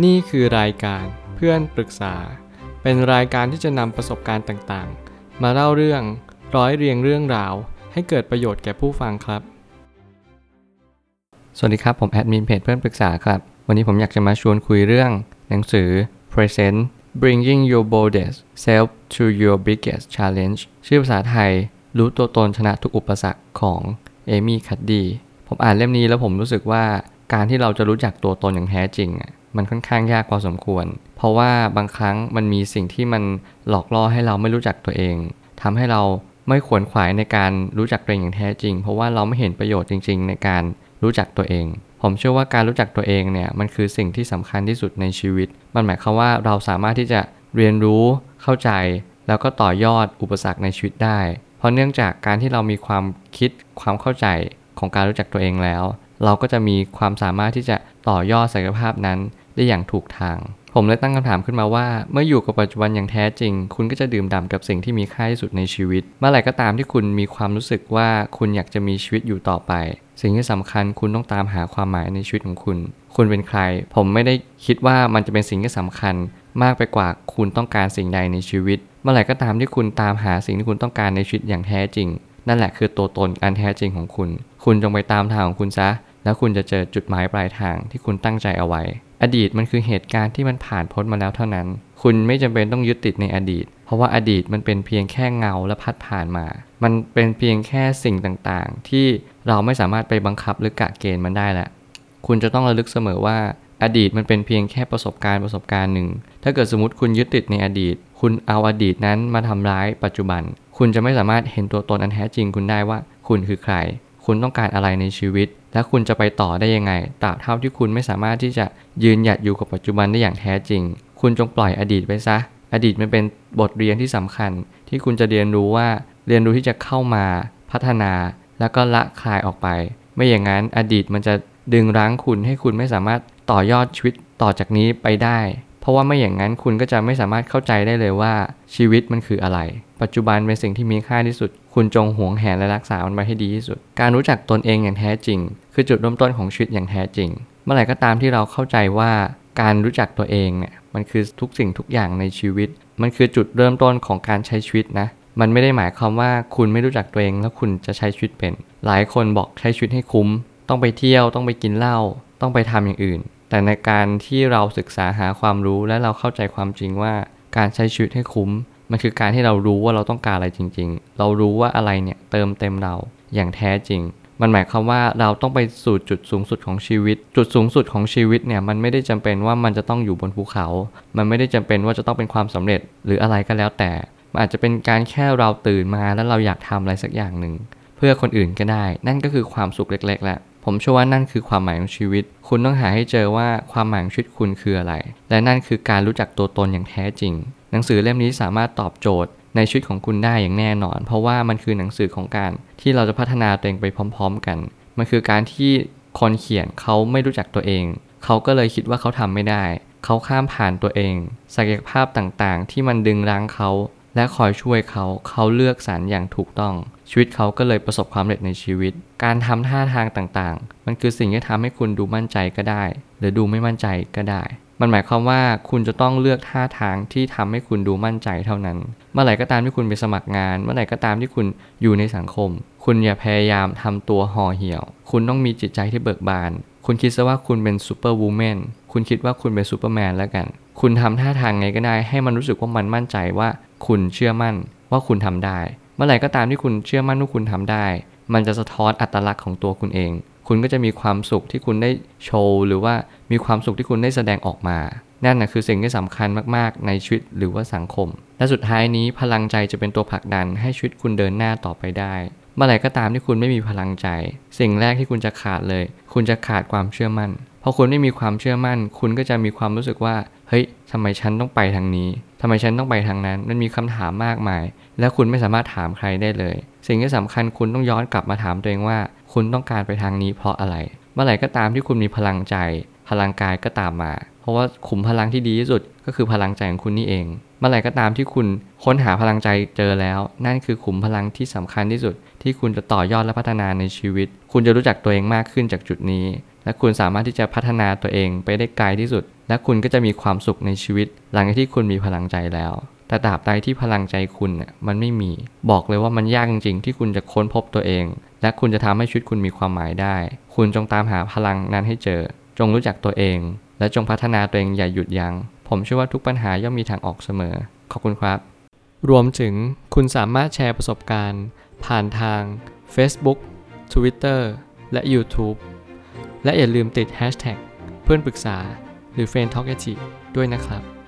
นี่คือรายการเพื่อนปรึกษา เป็นรายการที่จะนำประสบการณ์ต่างๆ มาเล่าเรื่องร้อยเรียงเรื่องราว ให้เกิดประโยชน์แก่ผู้ฟังครับ สวัสดีครับ ผมแอดมินเพจเพื่อนปรึกษาครับ วันนี้ผมอยากจะมาชวนคุยเรื่อง หนังสือ Present Bringing Your Boldest Self to Your Biggest Challenge ชื่อภาษาไทย รู้ตัวตนชนะทุกอุปสรรคของเอมี่คัดดี ผมอ่านเล่มนี้แล้วผมรู้สึกว่าการที่เราจะรู้จักตัวตนอย่างแท้จริงอะ มันค่อนข้างยากพอสมควร เพราะว่าบางครั้งมันมีสิ่งที่มันหลอกล่อให้เราไม่รู้จักตัวเองทำให้เราไม่ขวนขวายในการรู้จักตัวเองอย่างแท้จริง เพราะว่าเราไม่เห็นประโยชน์จริง ๆ ในการรู้จักตัวเอง ผมเชื่อว่าการรู้จักตัวเองเนี่ยมันคือสิ่งที่สำคัญที่สุดในชีวิต มันหมายความว่าเราสามารถที่จะเรียนรู้เข้าใจ แล้วก็ต่อยอดอุปสรรคในชีวิตได้ เพราะเนื่องจากการที่เรามีความคิดความเข้าใจของการรู้จักตัวเองแล้ว เราก็จะมีความสามารถที่จะต่อยอดศักยภาพนั้น ได้อย่างถูกทาง ผมเลยตั้งคำถามขึ้นมาว่า เมื่ออยู่กับปัจจุบันอย่างแท้จริง คุณก็จะดื่มด่ากับสิ่งที่มีค่าที่สุดในชีวิต เมื่อไหร่ก็ตามที่คุณมีความรู้สึกว่าคุณอยากจะมีชีวิตอยู่ต่อไป สิ่งที่สำคัญคุณต้องตามหาความหมายในชีวิตของคุณ คุณเป็นใคร ผมไม่ได้คิดว่ามันจะเป็นสิ่งที่สำคัญ มากไปกว่าคุณต้องการสิ่งใดในชีวิต เมื่อไหร่ก็ตามที่คุณตามหาสิ่งที่คุณต้องการในชีวิตอย่างแท้จริง นั่นแหละคือตัวตนอันแท้จริงของคุณ คุณจงไปตามทางของคุณซะ แล้วคุณจะเจอจุดหมายปลายทางที่คุณตั้งใจเอาไว้ อดีตมันคือเหตุการณ์ที่มันผ่านพ้นมาแล้วเท่านั้น คุณไม่จำเป็นต้องยึดติดในอดีต เพราะว่าอดีตมันเป็นเพียงแค่เงาและพัดผ่านมา มันเป็นเพียงแค่สิ่งต่างๆ ที่เราไม่สามารถไปบังคับหรือกะเกณฑ์มันได้แหละ คุณจะต้องระลึกเสมอว่าอดีตมันเป็นเพียงแค่ประสบการณ์ประสบการณ์หนึ่ง ถ้าเกิดสมมติคุณยึดติดในอดีต คุณเอาอดีตนั้นมาทำร้ายปัจจุบัน คุณจะไม่สามารถเห็นตัวตนอันแท้จริงคุณได้ว่า คุณคือใคร คุณต้องการอะไรในชีวิต และคุณจะไปต่อได้ยังไงตราบเท่าที่คุณไม่สามารถที่จะยืนหยัดอยู่กับปัจจุบันได้อย่างแท้จริง คุณจงปล่อยอดีตไปซะ อดีตมันเป็นบทเรียนที่สำคัญ ที่คุณจะเรียนรู้ว่าเรียนรู้ที่จะเข้ามาพัฒนา แล้วก็ละคลายออกไป ไม่อย่างนั้นอดีตมันจะดึงรั้งคุณให้คุณไม่สามารถต่อยอดชีวิตต่อจากนี้ไปได้ เพราะว่าไม่อย่างนั้นคุณก็จะไม่สามารถเข้าใจได้เลยว่าชีวิตมันคืออะไร ปัจจุบันเป็นสิ่งที่มีค่าที่สุด คุณจงหวงแหนและรักษามันไว้ให้ดีที่สุด การรู้จักตนเองอย่างแท้จริง คือจุดเริ่มต้นของชีวิตอย่างแท้จริง เมื่อไหร่ก็ตามที่เราเข้าใจว่าการรู้จักตัวเองเนี่ยมันคือทุกสิ่งทุกอย่างในชีวิต มันคือจุดเริ่มต้นของการใช้ชีวิตนะ มันไม่ได้หมายความว่าคุณไม่รู้จักตัวเองแล้วคุณจะใช้ชีวิตเป็น หลายคนบอกใช้ชีวิตให้คุ้ม ต้องไปเที่ยวต้องไปกินเหล้าต้องไปทำอย่างอื่น แต่ในการที่เราศึกษาหาความรู้และเราเข้าใจความจริงว่า การใช้ชีวิตให้คุ้ม มันคือการที่เรารู้ว่าเราต้องการอะไรจริง ๆ เรารู้ว่าอะไรเนี่ยเติมเต็มเราอย่างแท้จริง มันหมายความว่าเราต้องไปสู่จุดสูงสุดของชีวิต จุดสูงสุดของชีวิตเนี่ยมันไม่ได้จำเป็นว่ามันจะต้องอยู่บนภูเขา มันไม่ได้จำเป็นว่าจะต้องเป็นความสำเร็จหรืออะไรก็แล้วแต่ มันอาจจะเป็นการแค่เราตื่นมาแล้วเราอยากทำอะไรสักอย่างหนึ่งเพื่อคนอื่นก็ได้ นั่นก็คือความสุขเล็กๆแหละผมเชื่อว่านั่นคือความหมายของชีวิต คุณต้องหาให้เจอว่าความหมายของชีวิตคุณคืออะไร และนั่นคือการรู้จักตัวตนอย่างแท้จริง หนังสือเล่มนี้สามารถตอบโจทย์ในชีวิตของคุณได้อย่างแน่นอน เพราะว่ามันคือหนังสือของการที่เราจะพัฒนาตัวเองไปพร้อม ๆ กัน มันคือการที่คนเขียนเขาไม่รู้จักตัวเอง เขาก็เลยคิดว่าเขาทำไม่ได้ เขาข้ามผ่านตัวเองศักยภาพต่างๆ ที่มันดึงรั้งเขา และคอยช่วยเขา เขาเลือกสรรอย่างถูกต้อง ชีวิตเขาก็เลยประสบความสำเร็จในชีวิต การทำท่าทางต่างๆ มันคือสิ่งที่ทำให้คุณดูมั่นใจก็ได้ หรือดูไม่มั่นใจก็ได้ มันหมายความว่าคุณจะต้องเลือกท่าทางที่ทำให้คุณดูมั่นใจเท่านั้น เมื่อไหร่ก็ตามที่คุณไปสมัครงาน เมื่อไหร่ก็ตามที่คุณอยู่ในสังคม คุณอย่าพยายามทำตัวห่อเหี่ยว คุณต้องมีจิตใจที่เบิกบาน คุณคิดซะว่าคุณเป็น superwoman คุณคิดว่าคุณเป็นซูเปอร์แมนแล้วกัน คุณทำท่าทางไงก็ได้ ให้มันรู้สึกว่ามันมั่นใจว่า คุณเชื่อมั่นว่าคุณทำได้ เมื่อไหร่ก็ตามที่คุณเชื่อมั่นว่าคุณทำได้ มันจะสะท้อนอัตลักษณ์ของตัวคุณเอง คุณก็จะมีความสุขที่คุณได้โชว์ หรือว่ามีความสุขที่คุณได้แสดงออกมา นั่นนะคือสิ่งที่สำคัญมากๆ ในชีวิตหรือว่าสังคม และสุดท้ายนี้พลังใจจะเป็นตัวผลักดันให้ชีวิตคุณเดินหน้าต่อไปได้ เมื่อไหร่ก็ตามที่คุณไม่มีพลังใจ สิ่งแรกที่คุณจะขาดเลย คุณจะขาดความเชื่อมั่นพอคุณไม่มีความเชื่อมั่น คุณก็จะมีความรู้สึกว่า เฮ้ยทำไมฉันต้องไปทางนี้ทำไมฉันต้องไปทางนั้น มันมีคำถามมากมาย และคุณไม่สามารถถามใครได้เลย สิ่งที่สำคัญคุณต้องย้อนกลับมาถามตัวเองว่า คุณต้องการไปทางนี้เพราะอะไร เมื่อไหร่ก็ตามที่คุณมีพลังใจ พลังกายก็ตามมา เพราะว่าขุมพลังที่ดีที่สุดก็คือพลังใจของคุณนี่เอง เมื่อไหร่ก็ตามที่คุณค้นหาพลังใจเจอแล้ว นั่นคือขุมพลังที่สำคัญที่สุด ที่คุณจะต่อยอดและพัฒนาในชีวิต คุณจะรู้จักตัวเองมากขึ้นจากจุดนี้ และคุณสามารถที่จะพัฒนาตัวเองไปได้ไกลที่สุด และคุณก็จะมีความสุขในชีวิต หลังจากที่คุณมีพลังใจแล้ว แต่ตราบใดที่พลังใจคุณเนี่ยมันไม่มี บอกเลยว่ามันยากจริงๆ ที่คุณจะค้นพบตัวเอง และคุณจะทำให้ชีวิตคุณมีความหมายได้ คุณจงตามหาพลังนั้นให้เจอ จงรู้จักตัวเอง และจงพัฒนาตัวเองอย่าหยุดยัง้ง ผมเชื่อว่าทุกปัญหาย่อมมีทางออกเสมอ ขอบคุณครับ รวมถึงคุณสามารถแชร์ประสบการณ์ ผ่านทาง Facebook Twitter และ YouTube และอย่าลืมติด Hashtag เพื่อนปรึกษาหรือ f r ร e n d t a l k ด้วยนะครับ